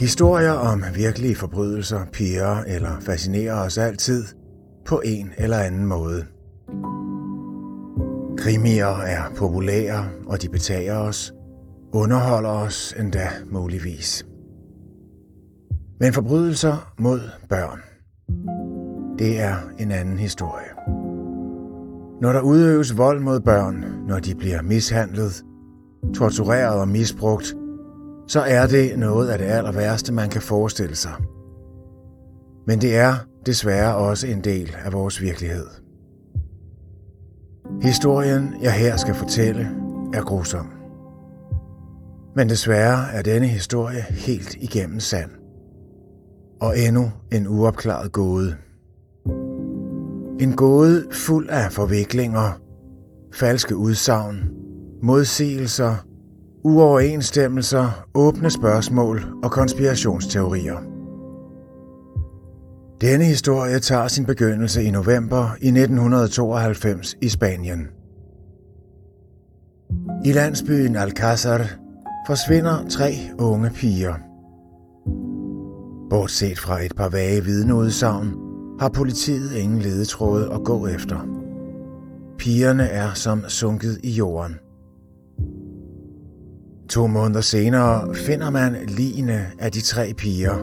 Historier om virkelige forbrydelser piger eller fascinerer os altid på en eller anden måde. Krimier er populære, og de betager os, underholder os endda muligvis. Men forbrydelser mod børn, det er en anden historie. Når der udøves vold mod børn, når de bliver mishandlet, tortureret og misbrugt, så er det noget af det aller værste, man kan forestille sig. Men det er desværre også en del af vores virkelighed. Historien, jeg her skal fortælle, er grusom. Men desværre er denne historie helt igennem sand. Og endnu en uopklaret gåde. En gåde fuld af forviklinger, falske udsagn, modsigelser, uoverensstemmelser, åbne spørgsmål og konspirationsteorier. Denne historie tager sin begyndelse i november i 1992 i Spanien. I landsbyen Alcázar forsvinder tre unge piger. Bortset fra et par vage vidneudsagn, har politiet ingen ledetråde at gå efter. Pigerne er som sunket i jorden. To måneder senere finder man ligene af de tre piger,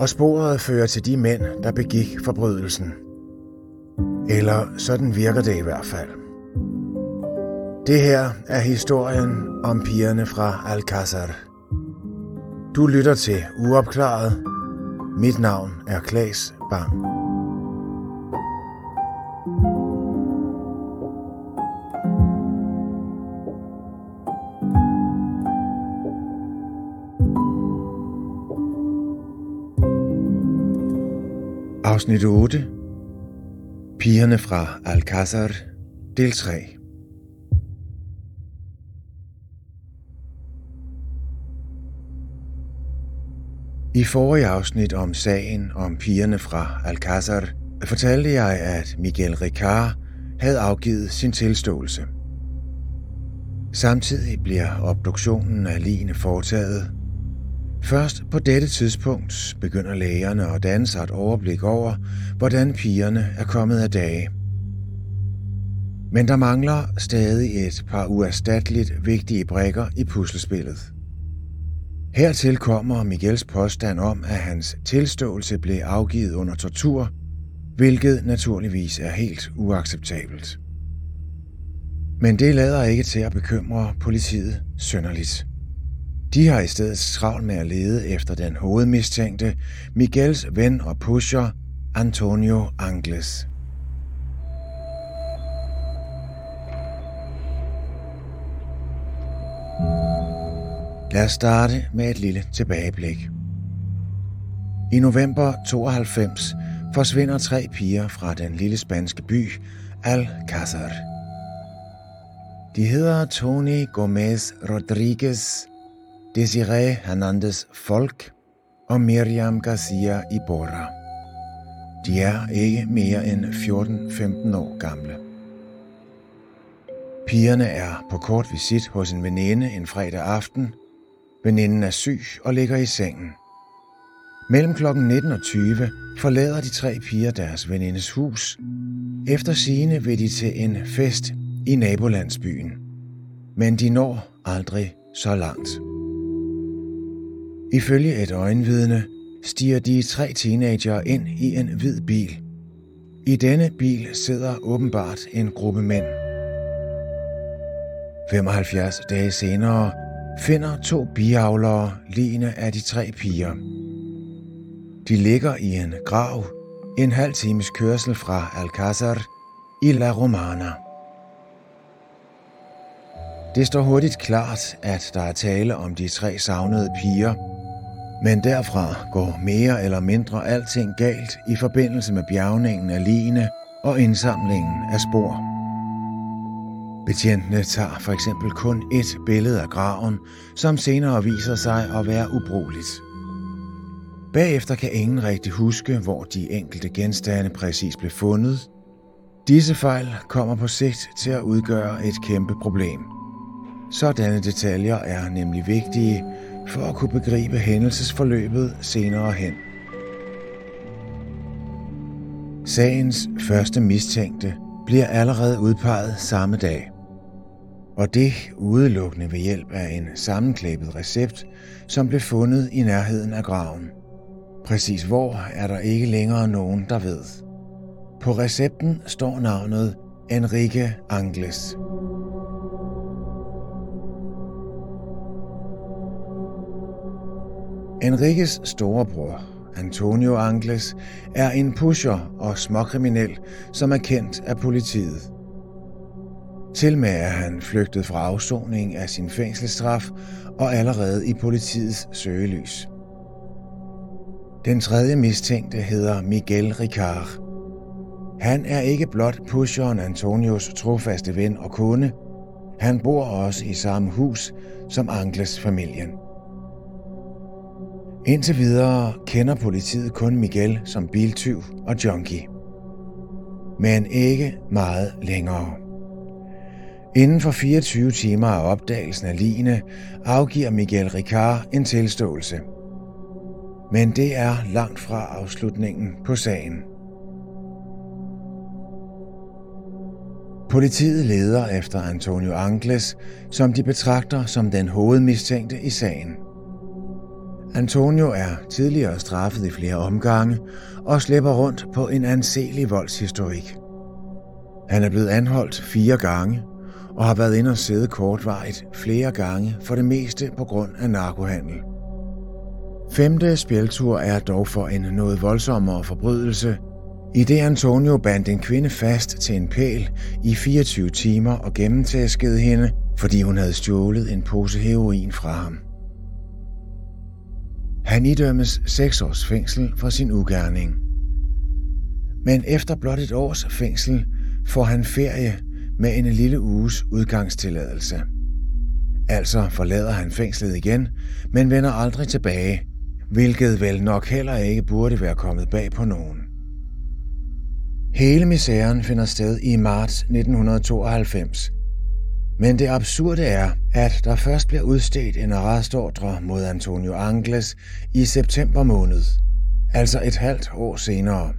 og sporet fører til de mænd, der begik forbrydelsen. Eller sådan virker det i hvert fald. Det her er historien om pigerne fra Alcázar. Du lytter til Uopklaret. Mit navn er Klaas Bang. Afsnit 8 Pigerne fra Alcázar Del 3 I forrige afsnit om sagen om pigerne fra Alcázar fortalte jeg, at Miguel Ricard havde afgivet sin tilståelse. Samtidig bliver obduktionen af ligene foretaget, Først på dette tidspunkt begynder lægerne at danne sig et overblik over, hvordan pigerne er kommet af dage. Men der mangler stadig et par uerstatteligt vigtige brikker i puslespillet. Hertil kommer Miguels påstand om, at hans tilståelse blev afgivet under tortur, hvilket naturligvis er helt uacceptabelt. Men det lader ikke til at bekymre politiet sønderligt. De har i stedet travlt med at lede efter den hovedmistænkte, Miguels ven og pusher, Antonio Angles. Lad os starte med et lille tilbageblik. I november 92 forsvinder tre piger fra den lille spanske by Alcázar. De hedder Tony Gomez Rodriguez Desiree Hernandez Folk og Miriam Garcia Iborra. De er ikke mere end 14-15 år gamle. Pigerne er på kort visit hos en veninde en fredag aften. Veninden er syg og ligger i sengen. Mellem kl. 19 og 20 forlader de tre piger deres venindes hus. Efter sigende vil de til en fest i nabolandsbyen. Men de når aldrig så langt. Ifølge et øjenvidne stiger de tre teenager ind i en hvid bil. I denne bil sidder åbenbart en gruppe mænd. 75 dage senere finder to biavlere ligene af de tre piger. De ligger i en grav en halv times kørsel fra Alcázar i La Romana. Det står hurtigt klart, at der er tale om de tre savnede piger – men derfra går mere eller mindre alting galt i forbindelse med bjergningen af ligene og indsamlingen af spor. Betjentene tager for eksempel kun et billede af graven, som senere viser sig at være ubrugeligt. Bagefter kan ingen rigtig huske, hvor de enkelte genstande præcis blev fundet. Disse fejl kommer på sigt til at udgøre et kæmpe problem. Sådanne detaljer er nemlig vigtige for at kunne begribe hændelsesforløbet senere hen. Sagens første mistænkte bliver allerede udpeget samme dag. Og det udelukkende ved hjælp af en sammenklæbet recept, som blev fundet i nærheden af graven. Præcis hvor er der ikke længere nogen, der ved. På recepten står navnet Enrique Angles. Enriques storebror, Antonio Angles, er en pusher og småkriminel, som er kendt af politiet. Til med er han flygtet fra afsoning af sin fængselsstraf og allerede i politiets søgelys. Den tredje mistænkte hedder Miguel Ricard. Han er ikke blot pusheren Antonios trofaste ven og kunde, han bor også i samme hus som Angles familien. Indtil videre kender politiet kun Miguel som biltyv og junkie. Men ikke meget længere. Inden for 24 timer af opdagelsen af ligene afgiver Miguel Ricard en tilståelse. Men det er langt fra afslutningen på sagen. Politiet leder efter Antonio Angles, som de betragter som den hovedmistænkte i sagen – Antonio er tidligere straffet i flere omgange og slipper rundt på en anselig voldshistorik. Han er blevet anholdt fire gange og har været inde og sidde kortvarigt flere gange for det meste på grund af narkohandel. Femte spjæltur er dog for en noget voldsommere forbrydelse, i det Antonio bandt en kvinde fast til en pæl i 24 timer og gennemtæskede hende, fordi hun havde stjålet en pose heroin fra ham. Han idømmes 6 års fængsel for sin ugerning. Men efter blot et års fængsel får han ferie med en lille uges udgangstilladelse. Altså forlader han fængslet igen, men vender aldrig tilbage, hvilket vel nok heller ikke burde være kommet bag på nogen. Hele misæren finder sted i marts 1992, men det absurde er, at der først bliver udstedt en arrestordre mod Antonio Angles i september måned, altså et halvt år senere.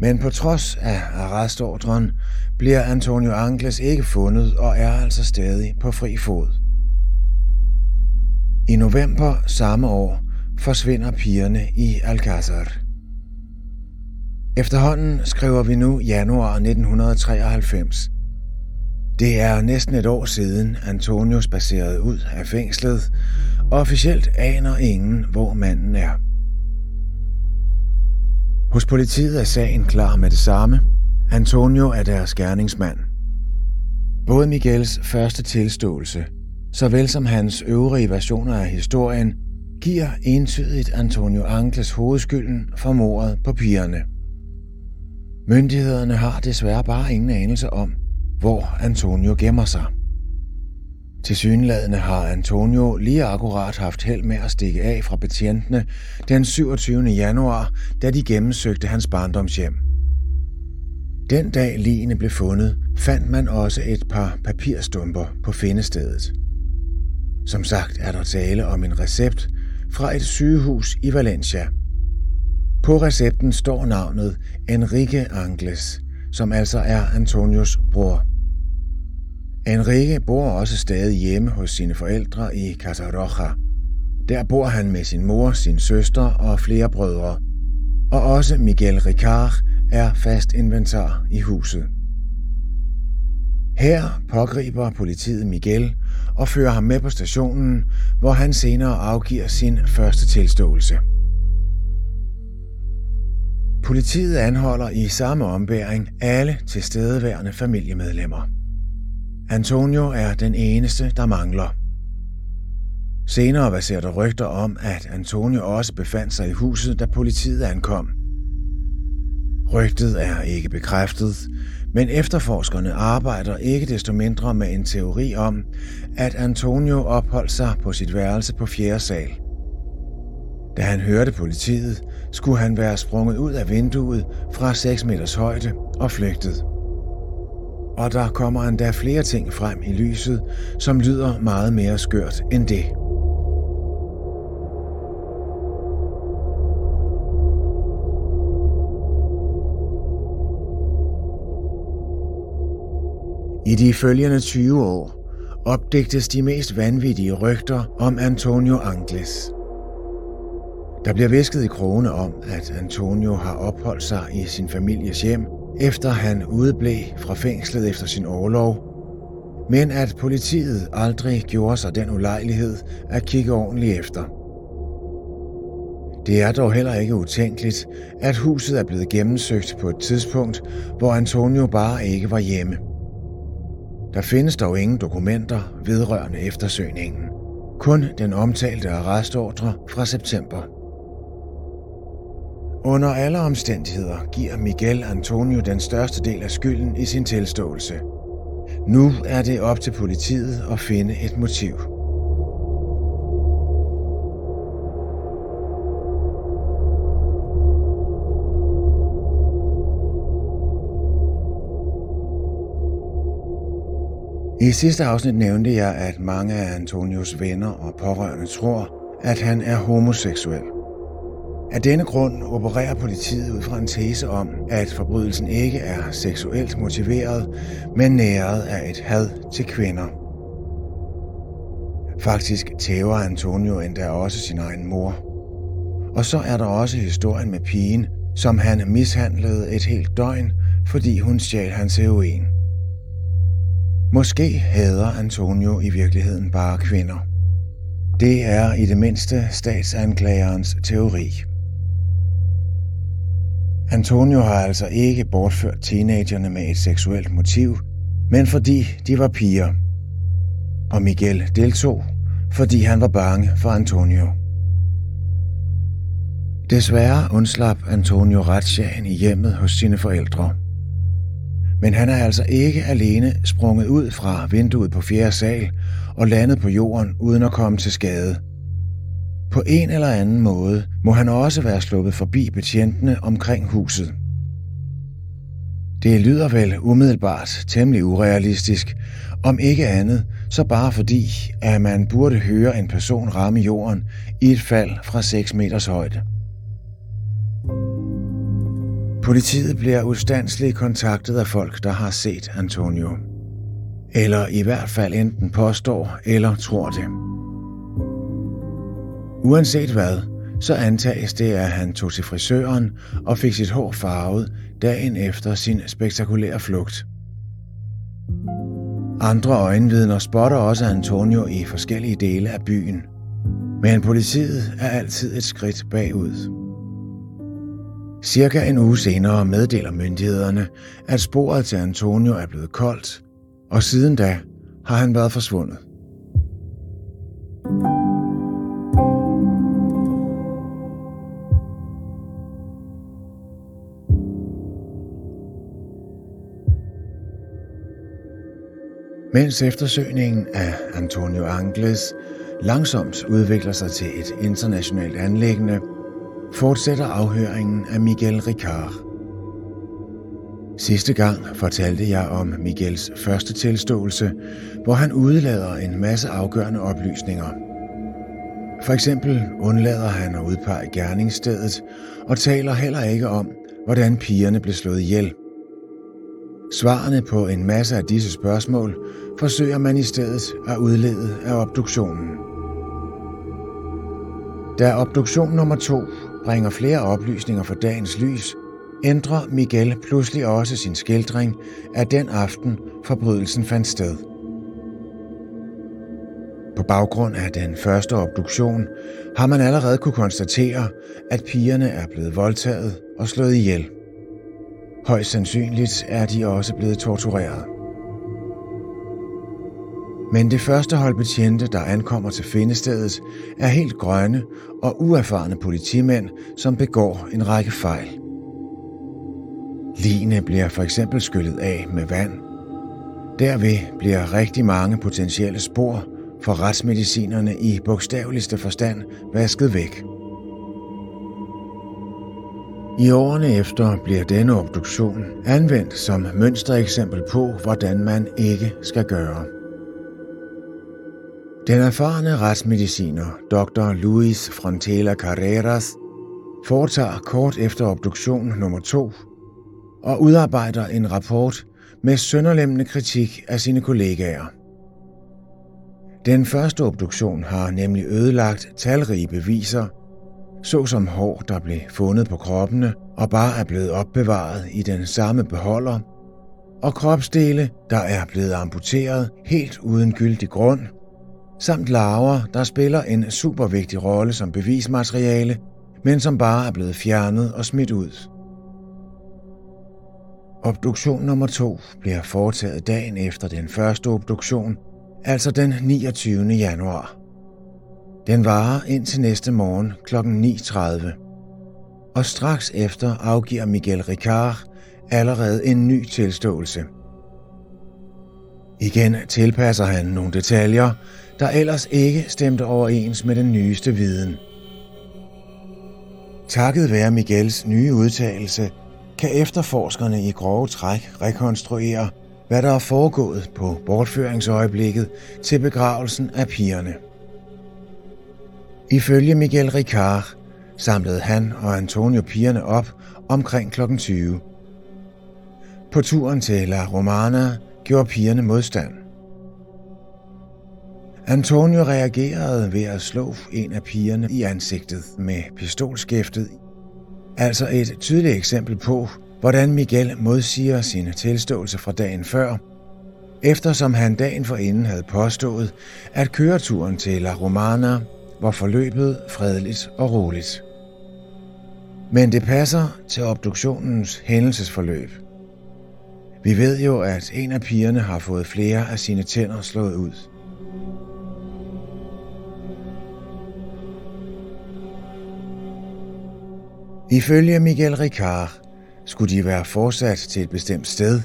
Men på trods af arrestordren bliver Antonio Angles ikke fundet og er altså stadig på fri fod. I november samme år forsvinder pigerne i Alcázar. Efterhånden skriver vi nu januar 1993, det er næsten et år siden Antonius baserede ud af fængslet, og officielt aner ingen, hvor manden er. Hos politiet er sagen klar med det samme. Antonio er deres gerningsmand. Både Miguels første tilståelse, såvel som hans øvrige versioner af historien, giver entydigt Antonio Angles hovedskylden for mordet på pigerne. Myndighederne har desværre bare ingen anelse om, hvor Antonio gemmer sig. Til synladende har Antonio lige akkurat haft held med at stikke af fra betjentene den 27. januar, da de gennemsøgte hans barndomshjem. Den dag ligene blev fundet, fandt man også et par papirstumper på findestedet. Som sagt er der tale om en recept fra et sygehus i Valencia. På recepten står navnet Enrique Angles, som altså er Antonios bror. Enrique bor også stadig hjemme hos sine forældre i Casaroja. Der bor han med sin mor, sin søster og flere brødre. Og også Miguel Ricard er fast inventar i huset. Her pågriber politiet Miguel og fører ham med på stationen, hvor han senere afgiver sin første tilståelse. Politiet anholder i samme ombæring alle tilstedeværende familiemedlemmer. Antonio er den eneste, der mangler. Senere baserer der rygter om, at Antonio også befandt sig i huset, da politiet ankom. Rygtet er ikke bekræftet, men efterforskerne arbejder ikke desto mindre med en teori om, at Antonio opholdt sig på sit værelse på fjerde sal. Da han hørte politiet, skulle han være sprunget ud af vinduet fra 6 meters højde og flygtet og der kommer endda flere ting frem i lyset, som lyder meget mere skørt end det. I de følgende 20 år opdigtes de mest vanvittige rygter om Antonio Angles. Der bliver visket i krone om, at Antonio har opholdt sig i sin families hjem, efter han udeblev fra fængslet efter sin overlov, men at politiet aldrig gjorde sig den ulejlighed at kigge ordentligt efter. Det er dog heller ikke utænkeligt, at huset er blevet gennemsøgt på et tidspunkt, hvor Antonio bare ikke var hjemme. Der findes dog ingen dokumenter vedrørende eftersøgningen. Kun den omtalte arrestordre fra september. Under alle omstændigheder giver Miguel Antonio den største del af skylden i sin tilståelse. Nu er det op til politiet at finde et motiv. I sidste afsnit nævnte jeg, at mange af Antonios venner og pårørende tror, at han er homoseksuel. Af denne grund opererer politiet ud fra en tese om, at forbrydelsen ikke er seksuelt motiveret, men næret af et had til kvinder. Faktisk tæver Antonio endda også sin egen mor. Og så er der også historien med pigen, som han mishandlede et helt døgn, fordi hun stjal hans heroin. Måske hader Antonio i virkeligheden bare kvinder. Det er i det mindste statsanklagerens teori. Antonio har altså ikke bortført teenagerne med et seksuelt motiv, men fordi de var piger. Og Miguel deltog, fordi han var bange for Antonio. Desværre undslap Antonio retssagen i hjemmet hos sine forældre. Men han er altså ikke alene sprunget ud fra vinduet på fjerde sal og landet på jorden uden at komme til skade – på en eller anden måde må han også være sluppet forbi betjentene omkring huset. Det lyder vel umiddelbart temmelig urealistisk, om ikke andet, så bare fordi, at man burde høre en person ramme jorden i et fald fra 6 meters højde. Politiet bliver ustandsligt kontaktet af folk, der har set Antonio. Eller i hvert fald enten påstår eller tror det. Uanset hvad, så antages det, at han tog til frisøren og fik sit hår farvet dagen efter sin spektakulære flugt. Andre øjenvidner spotter også Antonio i forskellige dele af byen. Men politiet er altid et skridt bagud. Cirka en uge senere meddeler myndighederne, at sporet til Antonio er blevet koldt, og siden da har han været forsvundet. Mens eftersøgningen af Antonio Angles langsomt udvikler sig til et internationalt anlæggende, fortsætter afhøringen af Miguel Ricard. Sidste gang fortalte jeg om Miguels første tilståelse, hvor han udlader en masse afgørende oplysninger. For eksempel undlader han at udpege gerningsstedet og taler heller ikke om, hvordan pigerne blev slået ihjel. Svarene på en masse af disse spørgsmål forsøger man i stedet at udlede af obduktionen. Da obduktion nummer to bringer flere oplysninger for dagens lys, ændrer Miguel pludselig også sin skildring af den aften forbrydelsen fandt sted. På baggrund af den første obduktion har man allerede kunne konstatere, at pigerne er blevet voldtaget og slået ihjel. Højst sandsynligt er de også blevet tortureret. Men det første hold betjente, der ankommer til findestedet, er helt grønne og uerfarne politimænd, som begår en række fejl. Ligene bliver for eksempel skyllet af med vand. Derved bliver rigtig mange potentielle spor for retsmedicinerne i bogstaveligste forstand vasket væk. I årene efter bliver denne obduktion anvendt som mønstereksempel på, hvordan man ikke skal gøre. Den erfarne retsmediciner, Dr. Luis Frontela Carreras, foretager kort efter obduktion nummer 2 og udarbejder en rapport med sønderlemmende kritik af sine kollegaer. Den første obduktion har nemlig ødelagt talrige beviser, såsom hår, der blev fundet på kroppene og bare er blevet opbevaret i den samme beholder, og kropsdele, der er blevet amputeret helt uden gyldig grund, samt larver, der spiller en super vigtig rolle som bevismateriale, men som bare er blevet fjernet og smidt ud. Obduktion nummer 2 bliver foretaget dagen efter den første obduktion, altså den 29. januar. Den varer indtil næste morgen kl. 9.30. Og straks efter afgiver Miguel Ricard allerede en ny tilståelse. Igen tilpasser han nogle detaljer, der ellers ikke stemte overens med den nyeste viden. Takket være Miguels nye udtalelse, kan efterforskerne i grove træk rekonstruere, hvad der er foregået på bortføringsøjeblikket til begravelsen af pigerne. Ifølge Miguel Ricard samlede han og Antonio pigerne op omkring kl. 20. På turen til La Romana gjorde pigerne modstand. Antonio reagerede ved at slå en af pigerne i ansigtet med pistolskæftet. Altså et tydeligt eksempel på, hvordan Miguel modsiger sine tilståelser fra dagen før, eftersom han dagen forinden havde påstået, at køreturen til La Romana var forløbet fredeligt og roligt. Men det passer til obduktionens hændelsesforløb. Vi ved jo, at en af pigerne har fået flere af sine tænder slået ud. Ifølge Miguel Ricard skulle de være fortsat til et bestemt sted,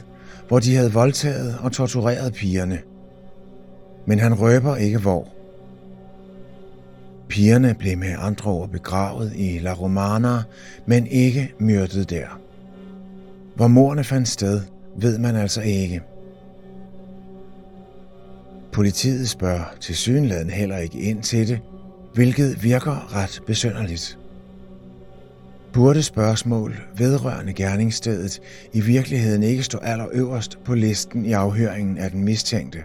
hvor de havde voldtaget og tortureret pigerne. Men han røber ikke hvor. Pigerne blev med andre ord begravet i La Romana, men ikke myrdet der. Hvor morne fandt sted, ved man altså ikke. Politiet spørger til synligheden heller ikke ind til det, hvilket virker ret besønderligt. Burde spørgsmål vedrørende gerningsstedet i virkeligheden ikke stå allerøverst på listen i afhøringen af den mistænkte?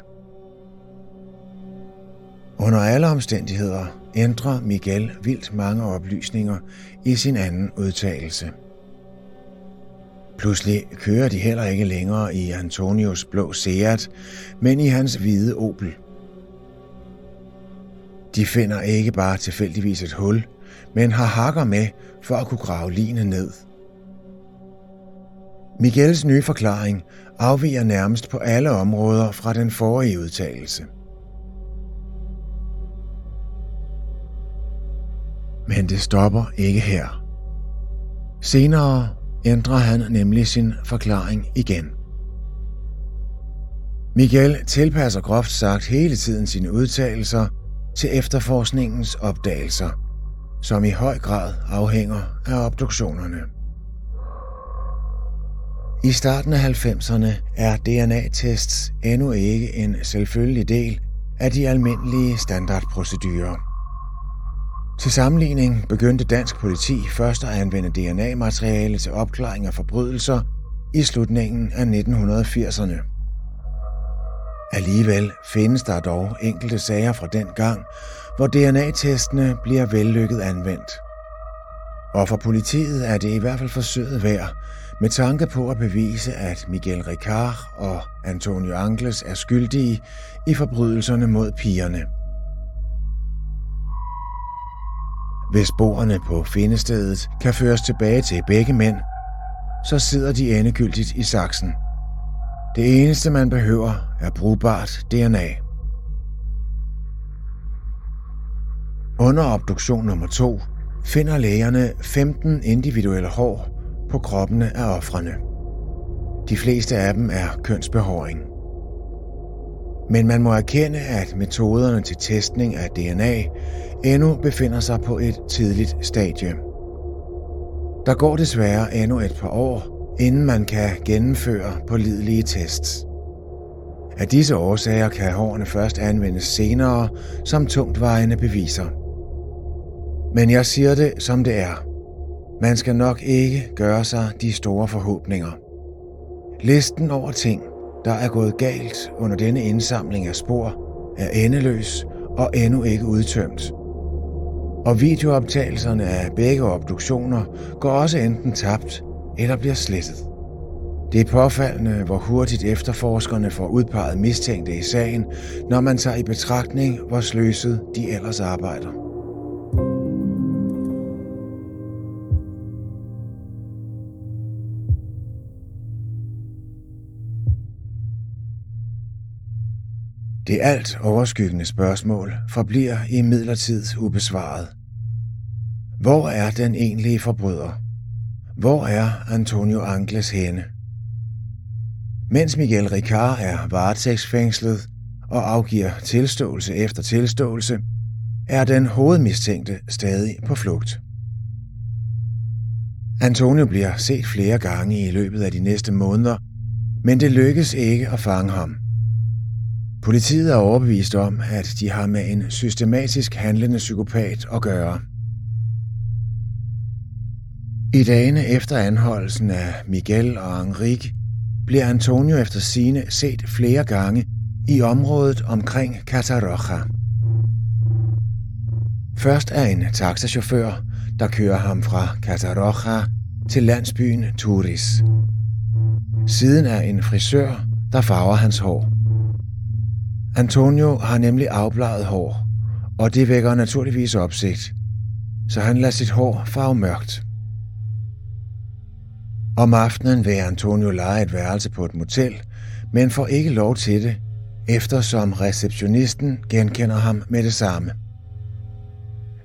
Under alle omstændigheder ændrer Miguel vildt mange oplysninger i sin anden udtalelse. Pludselig kører de heller ikke længere i Antonios blå Seat, men i hans hvide Opel. De finder ikke bare tilfældigvis et hul, men har hakker med for at kunne grave lignende ned. Miguels nye forklaring afviger nærmest på alle områder fra den forrige udtalelse. Men det stopper ikke her. Senere ændrer han nemlig sin forklaring igen. Miguel tilpasser groft sagt hele tiden sine udtalelser til efterforskningens opdagelser, som i høj grad afhænger af obduktionerne. I starten af 90'erne er DNA-tests endnu ikke en selvfølgelig del af de almindelige standardprocedurer. Til sammenligning begyndte dansk politi først at anvende DNA-materiale til opklaring af forbrydelser i slutningen af 1980'erne. Alligevel findes der dog enkelte sager fra den gang, hvor DNA-testene bliver vellykket anvendt. Og for politiet er det i hvert fald forsøget værd, med tanke på at bevise, at Miguel Ricard og Antonio Angles er skyldige i forbrydelserne mod pigerne. Hvis sporene på findestedet kan føres tilbage til begge mænd, så sidder de endegyldigt i saksen. Det eneste man behøver er brugbart DNA. Under obduktion nummer 2 finder lægerne 15 individuelle hår på kroppene af ofrene. De fleste af dem er kønsbehåring. Men man må erkende, at metoderne til testning af DNA endnu befinder sig på et tidligt stadie. Der går desværre endnu et par år, inden man kan gennemføre pålidelige tests. Af disse årsager kan hårene først anvendes senere som tungtvejende beviser. Men jeg siger det, som det er. Man skal nok ikke gøre sig de store forhåbninger. Listen over ting, der er gået galt under denne indsamling af spor, er endeløs og endnu ikke udtømt. Og videooptagelserne af begge obduktioner går også enten tabt eller bliver slettet. Det er påfaldende, hvor hurtigt efterforskerne får udpeget mistænkte i sagen, når man tager i betragtning, hvor sløset de ellers arbejder. Det alt overskyggende spørgsmål forbliver i midlertid ubesvaret. Hvor er den egentlige forbryder? Hvor er Antonio Angles henne? Mens Miguel Ricard er varetægtsfængslet og afgiver tilståelse efter tilståelse, er den hovedmistænkte stadig på flugt. Antonio bliver set flere gange i løbet af de næste måneder, men det lykkes ikke at fange ham. Politiet er overbevist om, at de har med en systematisk handlende psykopat at gøre. I dagene efter anholdelsen af Miguel og Enrique bliver Antonio efter sine set flere gange i området omkring Cataroja. Først er en taxachauffør, der kører ham fra Cataroja til landsbyen Turis. Siden er en frisør, der farver hans hår. Antonio har nemlig afbladet hår, og det vækker naturligvis opsigt, så han lader sit hår farve mørkt. Om aftenen vil Antonio lege et værelse på et motel, men får ikke lov til det, eftersom receptionisten genkender ham med det samme.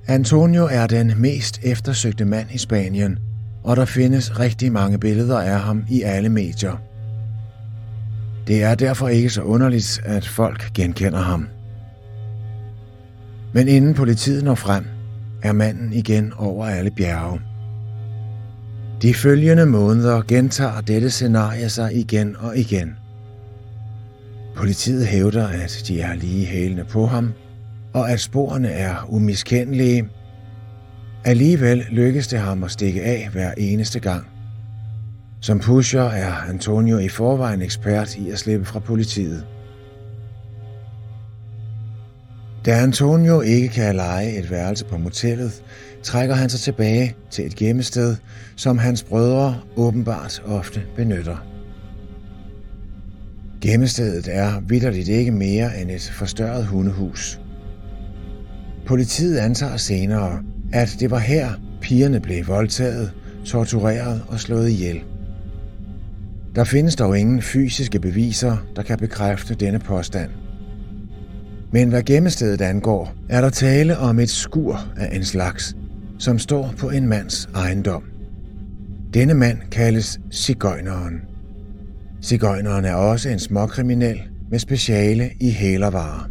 Antonio er den mest eftersøgte mand i Spanien, og der findes rigtig mange billeder af ham i alle medier. Det er derfor ikke så underligt, at folk genkender ham. Men inden politiet når frem, er manden igen over alle bjerge. De følgende måneder gentager dette scenarie sig igen og igen. Politiet hævder, at de er lige hælende på ham, og at sporene er umiskendelige. Alligevel lykkes det ham at stikke af hver eneste gang. Som pusher er Antonio i forvejen ekspert i at slippe fra politiet. Da Antonio ikke kan lege et værelse på motellet, trækker han sig tilbage til et gemmested, som hans brødre åbenbart ofte benytter. Gemmestedet er vidderligt ikke mere end et forstørret hundehus. Politiet antager senere, at det var her, pigerne blev voldtaget, tortureret og slået ihjel. Der findes dog ingen fysiske beviser, der kan bekræfte denne påstand. Men hvad gemmestedet angår, er der tale om et skur af en slags, som står på en mands ejendom. Denne mand kaldes Sigøjneren. Sigøjneren er også en småkriminel med speciale i hælervarer.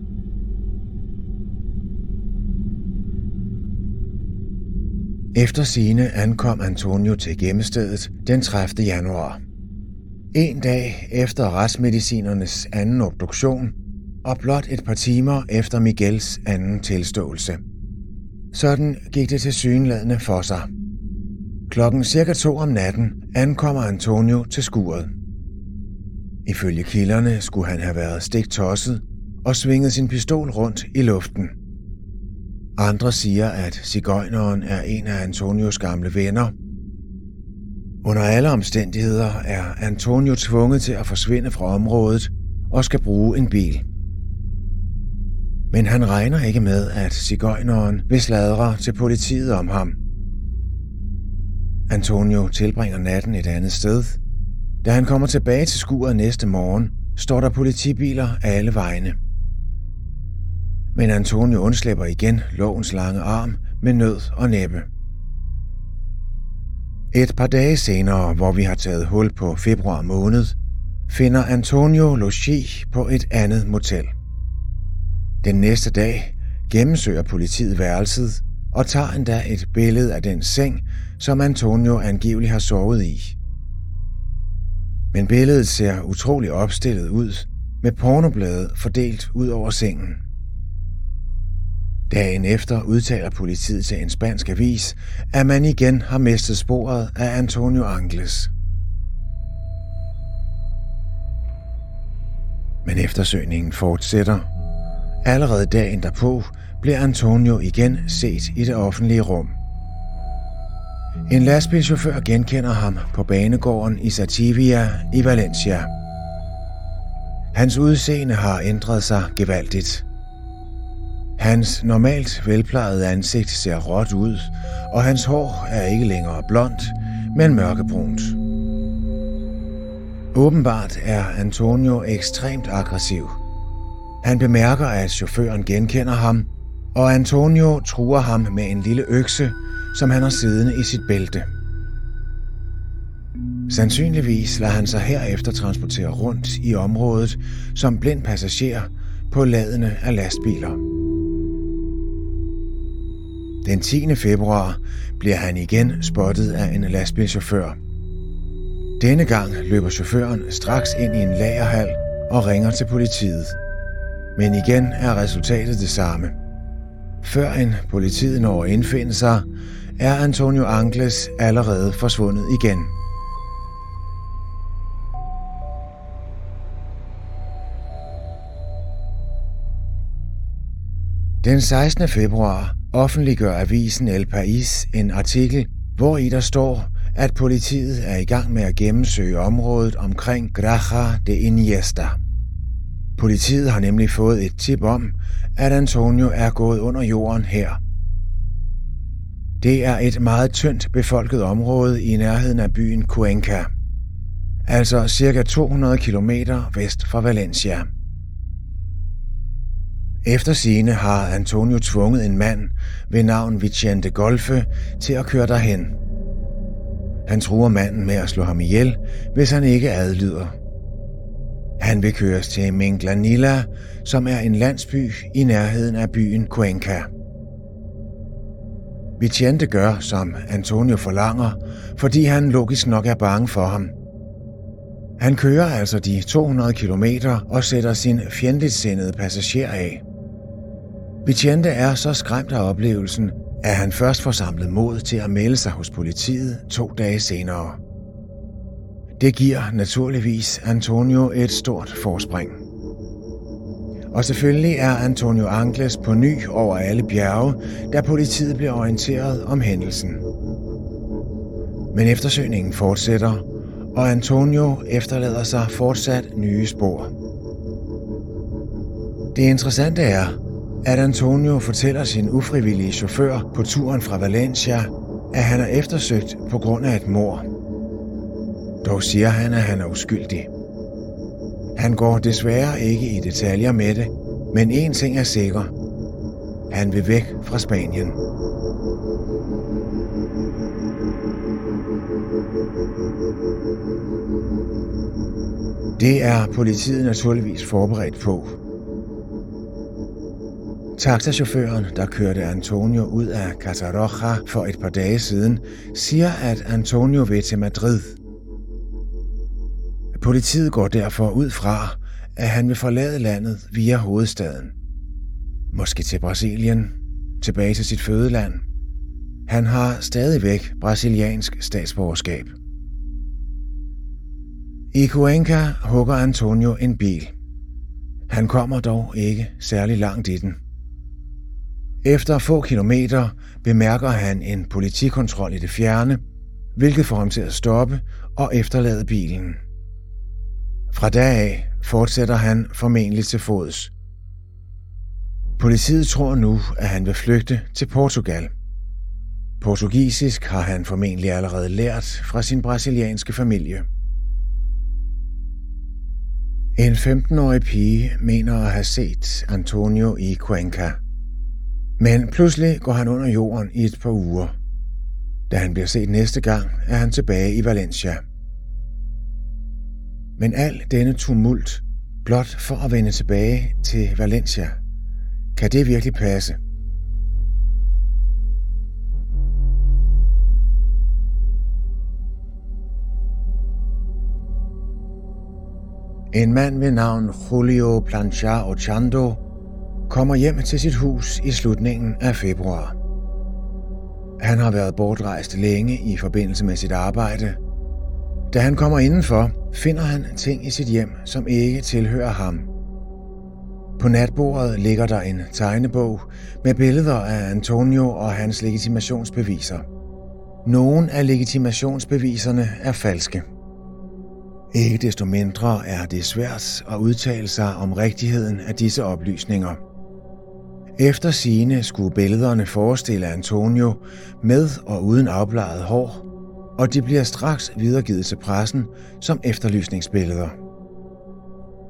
Efter sine ankom Antonio til gemmestedet den 30. januar. En dag efter retsmedicinernes anden obduktion, og blot et par timer efter Miguels anden tilståelse. Sådan gik det til synladende for sig. Klokken cirka to om natten ankommer Antonio til skuret. Ifølge kilderne skulle han have været stik tosset og svinget sin pistol rundt i luften. Andre siger, at cigøjneren er en af Antonios gamle venner – under alle omstændigheder er Antonio tvunget til at forsvinde fra området og skal bruge en bil. Men han regner ikke med, at cigøjneren vil sladre til politiet om ham. Antonio tilbringer natten et andet sted. Da han kommer tilbage til skuret næste morgen, står der politibiler alle vegne. Men Antonio undslipper igen lovens lange arm med nød og næppe. Et par dage senere, hvor vi har taget hul på februar måned, finder Antonio logi på et andet motel. Den næste dag gennemsøger politiet værelset og tager endda et billede af den seng, som Antonio angiveligt har sovet i. Men billedet ser utrolig opstillet ud, med pornoblade fordelt ud over sengen. Dagen efter udtaler politiet til en spansk avis, at man igen har mistet sporet af Antonio Angles. Men eftersøgningen fortsætter. Allerede dagen derpå bliver Antonio igen set i det offentlige rum. En lastbilchauffør genkender ham på banegården i Sativia i Valencia. Hans udseende har ændret sig gevaldigt. Hans normalt velplejede ansigt ser råt ud, og hans hår er ikke længere blondt, men mørkebrunt. Åbenbart er Antonio ekstremt aggressiv. Han bemærker, at chaufføren genkender ham, og Antonio truer ham med en lille økse, som han har siddende i sit bælte. Sandsynligvis lader han sig herefter transportere rundt i området som blind passager på ladene af lastbiler. Den 10. februar bliver han igen spottet af en lastbilchauffør. Denne gang løber chaufføren straks ind i en lagerhal og ringer til politiet. Men igen er resultatet det samme. Før en politiet når at indfinde sig, er Antonio Angles allerede forsvundet igen. Den 16. februar offentliggør avisen El País en artikel, hvor i der står, at politiet er i gang med at gennemsøge området omkring Graja de Iniesta. Politiet har nemlig fået et tip om, at Antonio er gået under jorden her. Det er et meget tyndt befolket område i nærheden af byen Cuenca, altså cirka 200 km vest fra Valencia. Efter sine har Antonio tvunget en mand ved navn Vicente Golfe til at køre derhen. Han truer manden med at slå ham ihjel, hvis han ikke adlyder. Han vil køres til Minglanilla, som er en landsby i nærheden af byen Cuenca. Vicente gør, som Antonio forlanger, fordi han logisk nok er bange for ham. Han kører altså de 200 km og sætter sin fjendtligt sindede passager af. Vicente er så skræmt af oplevelsen, at han først får samlet mod til at melde sig hos politiet to dage senere. Det giver naturligvis Antonio et stort forspring. Og selvfølgelig er Antonio Angles på ny over alle bjerge, da politiet bliver orienteret om hændelsen. Men eftersøgningen fortsætter, og Antonio efterlader sig fortsat nye spor. Det interessante er, at Antonio fortæller sin ufrivillige chauffør på turen fra Valencia, at han er eftersøgt på grund af et mor. Dog siger han, at han er uskyldig. Han går desværre ikke i detaljer med det, men en ting er sikker. Han vil væk fra Spanien. Det er politiet naturligvis forberedt på. Taxachaufføren, der kørte Antonio ud af Catarroja for et par dage siden, siger, at Antonio vil til Madrid – Politiet går derfor ud fra, at han vil forlade landet via hovedstaden. Måske til Brasilien, tilbage til sit fødeland. Han har stadigvæk brasiliansk statsborgerskab. I Cuenca hugger Antonio en bil. Han kommer dog ikke særlig langt i den. Efter få kilometer bemærker han en politikontrol i det fjerne, hvilket får ham til at stoppe og efterlade bilen. Fra dag af fortsætter han formentlig til fods. Politiet tror nu, at han vil flygte til Portugal. Portugisisk har han formentlig allerede lært fra sin brasilianske familie. En 15-årig pige mener at have set Antonio i Cuenca. Men pludselig går han under jorden i et par uger. Da han bliver set næste gang, er han tilbage i Valencia. Men al denne tumult, blot for at vende tilbage til Valencia, kan det virkelig passe? En mand ved navn Julio Planchar Ochando kommer hjem til sit hus i slutningen af februar. Han har været bortrejst længe i forbindelse med sit arbejde. Da han kommer indenfor, finder han ting i sit hjem, som ikke tilhører ham. På natbordet ligger der en tegnebog med billeder af Antonio og hans legitimationsbeviser. Nogle af legitimationsbeviserne er falske. Ikke desto mindre er det svært at udtale sig om rigtigheden af disse oplysninger. Efter sine skulle billederne forestille Antonio med og uden afbladet hår, og de bliver straks videregivet til pressen som efterlysningsbilleder.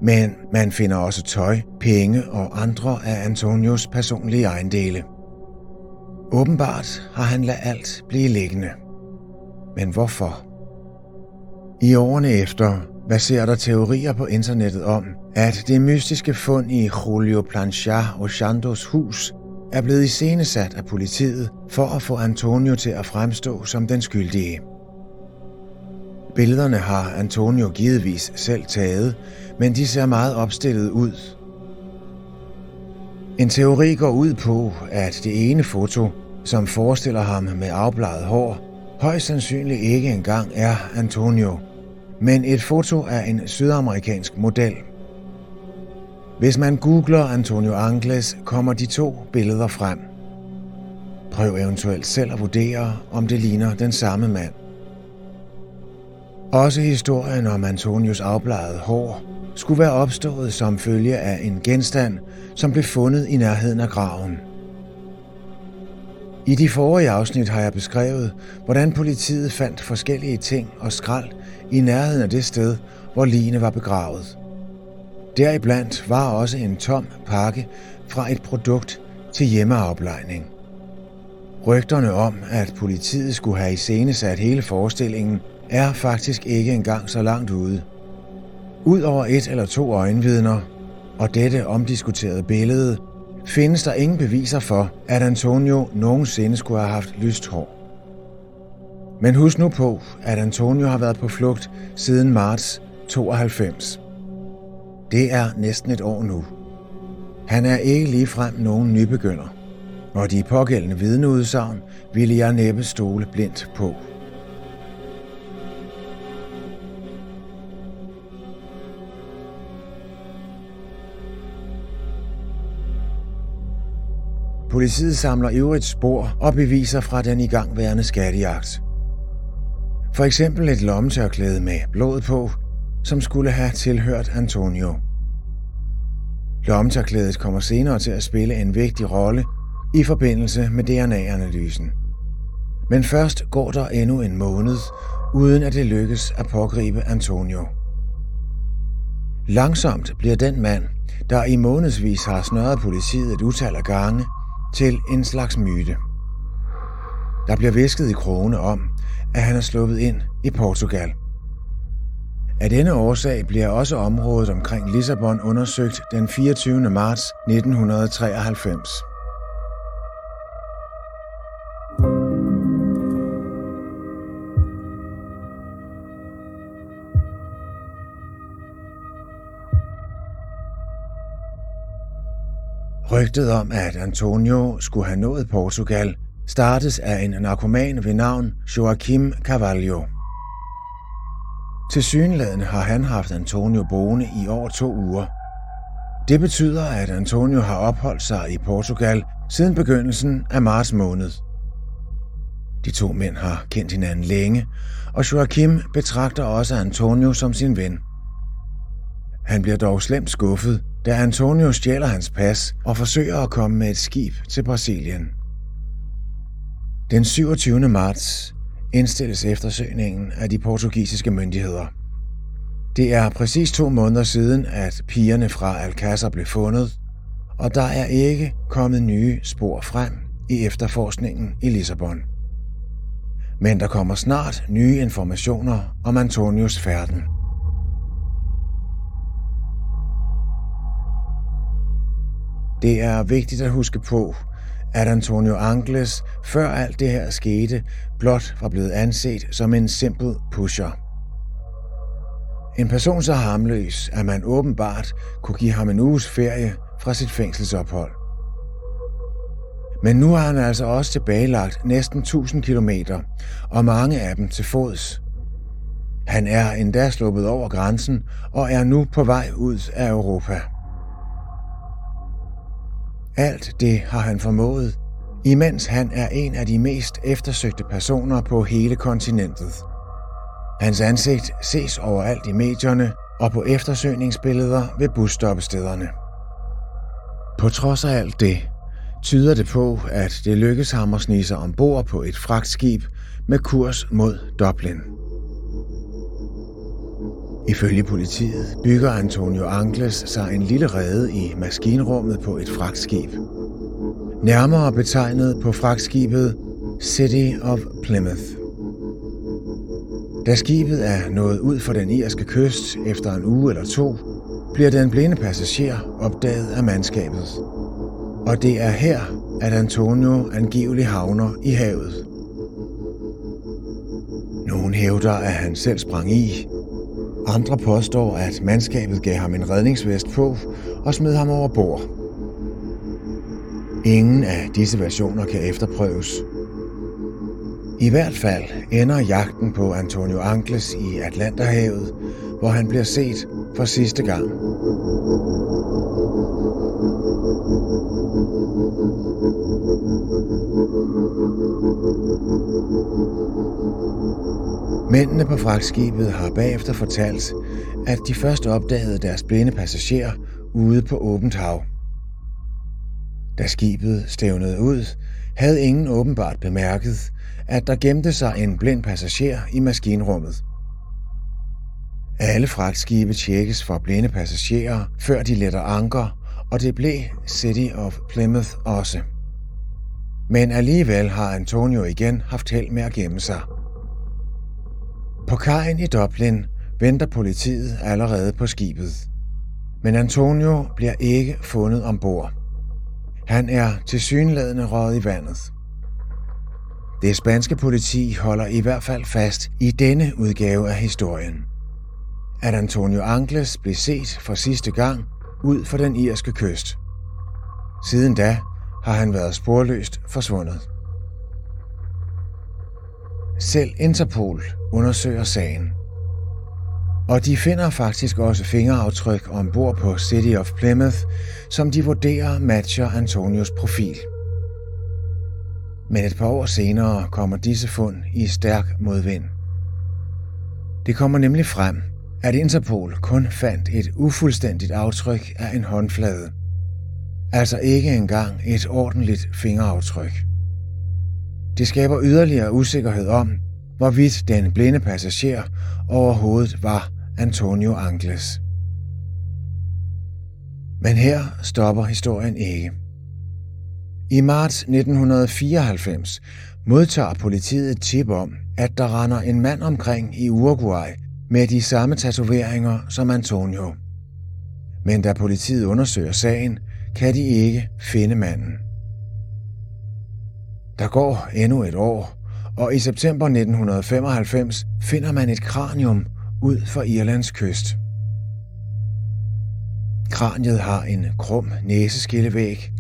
Men man finder også tøj, penge og andre af Antonios personlige ejendele. Åbenbart har han ladet alt blive liggende. Men hvorfor? I årene efter baserer der teorier på internettet om, at det mystiske fund i Julio Planchard og Chandos hus er blevet iscenesat af politiet for at få Antonio til at fremstå som den skyldige. Billederne har Antonio givetvis selv taget, men de ser meget opstillet ud. En teori går ud på, at det ene foto, som forestiller ham med afbladet hår, højst sandsynligt ikke engang er Antonio, men et foto af en sydamerikansk model. Hvis man googler Antonio Angles, kommer de to billeder frem. Prøv eventuelt selv at vurdere, om det ligner den samme mand. Også historien om Antonius afbladede hår skulle være opstået som følge af en genstand, som blev fundet i nærheden af graven. I de forrige afsnit har jeg beskrevet, hvordan politiet fandt forskellige ting og skrald i nærheden af det sted, hvor Line var begravet. Deriblandt var også en tom pakke fra et produkt til hjemmeoplejning. Rygterne om, at politiet skulle have iscenesat hele forestillingen, er faktisk ikke engang så langt ude. Udover et eller to øjenvidner og dette omdiskuterede billede, findes der ingen beviser for, at Antonio nogensinde skulle have haft lyst hår. Men husk nu på, at Antonio har været på flugt siden marts 92. Det er næsten et år nu. Han er ikke ligefrem nogen nybegynder, og de pågældende vidneudsagn ville jeg næppe stole blindt på. Politiet samler øvrigt spor og beviser fra den igangværende skattejagt. For eksempel et lommetørklæde med blod på, som skulle have tilhørt Antonio. Lommetørklædet kommer senere til at spille en vigtig rolle i forbindelse med DNA-analysen. Men først går der endnu en måned, uden at det lykkes at pågribe Antonio. Langsomt bliver den mand, der i månedsvis har snørret politiet et utal af gange, til en slags myte. Der bliver visket i krone om, at han er sluppet ind i Portugal. Af denne årsag bliver også området omkring Lissabon undersøgt den 24. marts 1993. Rygtet om, at Antonio skulle have nået Portugal, startes af en narkoman ved navn Joaquim Carvalho. Til synlædende har han haft Antonio boende i over to uger. Det betyder, at Antonio har opholdt sig i Portugal siden begyndelsen af marts måned. De to mænd har kendt hinanden længe, og Joachim betragter også Antonio som sin ven. Han bliver dog slemt skuffet, da Antonio stjæler hans pas og forsøger at komme med et skib til Brasilien. Den 27. marts indstilles eftersøgningen af de portugisiske myndigheder. Det er præcis to måneder siden, at pigerne fra Alcázar blev fundet, og der er ikke kommet nye spor frem i efterforskningen i Lissabon. Men der kommer snart nye informationer om Antonius færden. Det er vigtigt at huske på, at Antonio Angles før alt det her skete, blot var blevet anset som en simpel pusher. En person så harmløs, at man åbenbart kunne give ham en uges ferie fra sit fængselsophold. Men nu har han altså også tilbagelagt næsten 1000 kilometer, og mange af dem til fods. Han er endda sluppet over grænsen og er nu på vej ud af Europa. Alt det har han formået, imens han er en af de mest eftersøgte personer på hele kontinentet. Hans ansigt ses overalt i medierne og på eftersøgningsbilleder ved busstoppestederne. På trods af alt det, tyder det på, at det lykkes ham at snige sig ombord på et fragtskib med kurs mod Dublin. Ifølge politiet bygger Antonio Angles sig en lille rede i maskinrummet på et fragtskib. Nærmere betegnet på fragtskibet City of Plymouth. Da skibet er nået ud for den irske kyst efter en uge eller to, bliver den blinde passager opdaget af mandskabet. Og det er her, at Antonio angiveligt havner i havet. Nogen hævder, at han selv sprang i. Andre påstår, at mandskabet gav ham en redningsvest på og smed ham over bord. Ingen af disse versioner kan efterprøves. I hvert fald ender jagten på Antonio Angles i Atlanterhavet, hvor han bliver set for sidste gang. Mændene på fragtskibet har bagefter fortalt, at de først opdagede deres blinde passagerer ude på åbent hav. Da skibet stævnede ud, havde ingen åbenbart bemærket, at der gemte sig en blind passager i maskinrummet. Alle fragtskibe tjekkes for blinde passagerer, før de letter anker, og det blev City of Plymouth også. Men alligevel har Antonio igen haft held med at gemme sig. På kajen i Dublin venter politiet allerede på skibet. Men Antonio bliver ikke fundet ombord. Han er tilsyneladende røget i vandet. Det spanske politi holder i hvert fald fast i denne udgave af historien. At Antonio Angles blev set for sidste gang ud for den irske kyst. Siden da har han været sporløst forsvundet. Selv Interpol undersøger sagen. Og de finder faktisk også fingeraftryk ombord på City of Plymouth, som de vurderer matcher Antonios profil. Men et par år senere kommer disse fund i stærk modvind. Det kommer nemlig frem, at Interpol kun fandt et ufuldstændigt aftryk af en håndflade. Altså ikke engang et ordentligt fingeraftryk. Det skaber yderligere usikkerhed om, hvorvidt den blinde passager overhovedet var Antonio Angles. Men her stopper historien ikke. I marts 1994 modtager politiet et tip om, at der render en mand omkring i Uruguay med de samme tatoveringer som Antonio. Men da politiet undersøger sagen, kan de ikke finde manden. Der går endnu et år, og i september 1995 finder man et kranium ud for Irlands kyst. Kraniet har en krum næseskillevæg.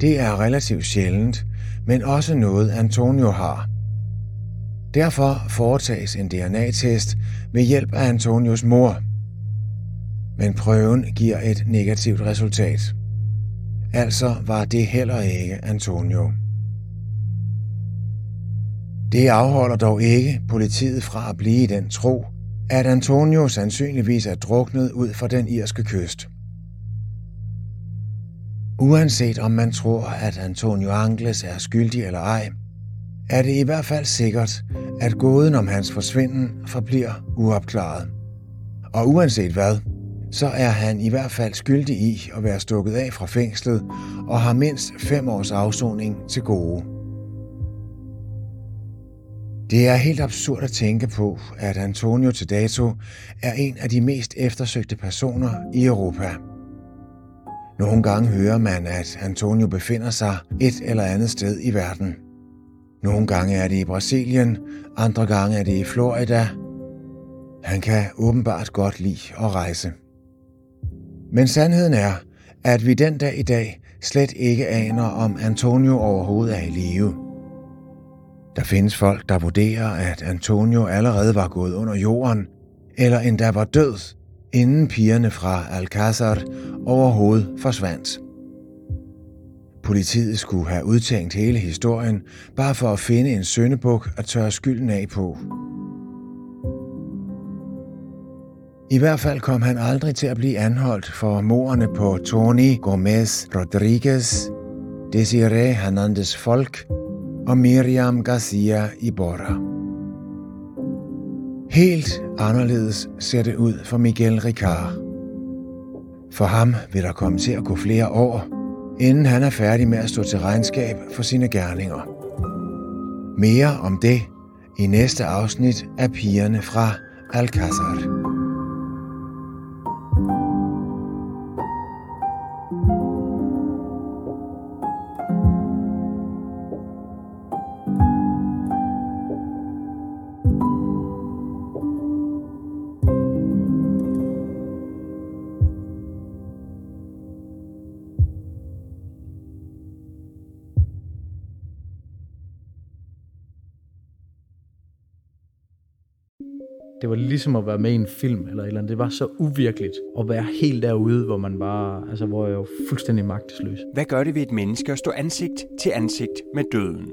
Det er relativt sjældent, men også noget Antonio har. Derfor foretages en DNA-test ved hjælp af Antonios mor. Men prøven giver et negativt resultat. Altså var det heller ikke Antonio. Det afholder dog ikke politiet fra at blive i den tro, at Antonio sandsynligvis er druknet ud fra den irske kyst. Uanset om man tror, at Antonio Angles er skyldig eller ej, er det i hvert fald sikkert, at gåden om hans forsvinden forbliver uopklaret. Og uanset hvad, så er han i hvert fald skyldig i at være stukket af fra fængslet og har mindst fem års afsoning til gode. Det er helt absurd at tænke på, at Antonio til dato er en af de mest eftersøgte personer i Europa. Nogle gange hører man, at Antonio befinder sig et eller andet sted i verden. Nogle gange er det i Brasilien, andre gange er det i Florida. Han kan åbenbart godt lide at rejse. Men sandheden er, at vi den dag i dag slet ikke aner, om Antonio overhovedet er i live. Der findes folk, der vurderer, at Antonio allerede var gået under jorden, eller endda var død, inden pigerne fra Alcázar overhovedet forsvandt. Politiet skulle have udtænkt hele historien, bare for at finde en søndebuk at tørre skylden af på. I hvert fald kom han aldrig til at blive anholdt for morerne på Tony Gomez Rodriguez, Desiree Hernandez Folk og Miriam Garcia Iborra. Helt anderledes ser det ud for Miguel Ricard. For ham vil der komme til at gå flere år, inden han er færdig med at stå til regnskab for sine gerninger. Mere om det i næste afsnit af Pigerne fra Alcázar. Var ligesom at være med i en film eller et eller andet. Det var så uvirkeligt at være helt derude, hvor man bare, altså hvor jeg var fuldstændig magtesløs. Hvad gør det ved et menneske at stå ansigt til ansigt med døden?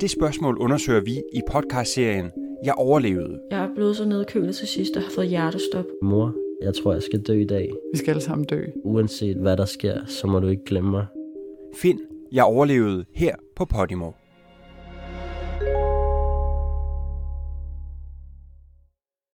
Det spørgsmål undersøger vi i podcastserien Jeg overlevede. Jeg er blevet så nedkølet til sidst og har fået hjertestop. Mor, jeg tror, jeg skal dø i dag. Vi skal alle sammen dø. Uanset hvad der sker, så må du ikke glemme mig. Find Jeg overlevede her på Podimo.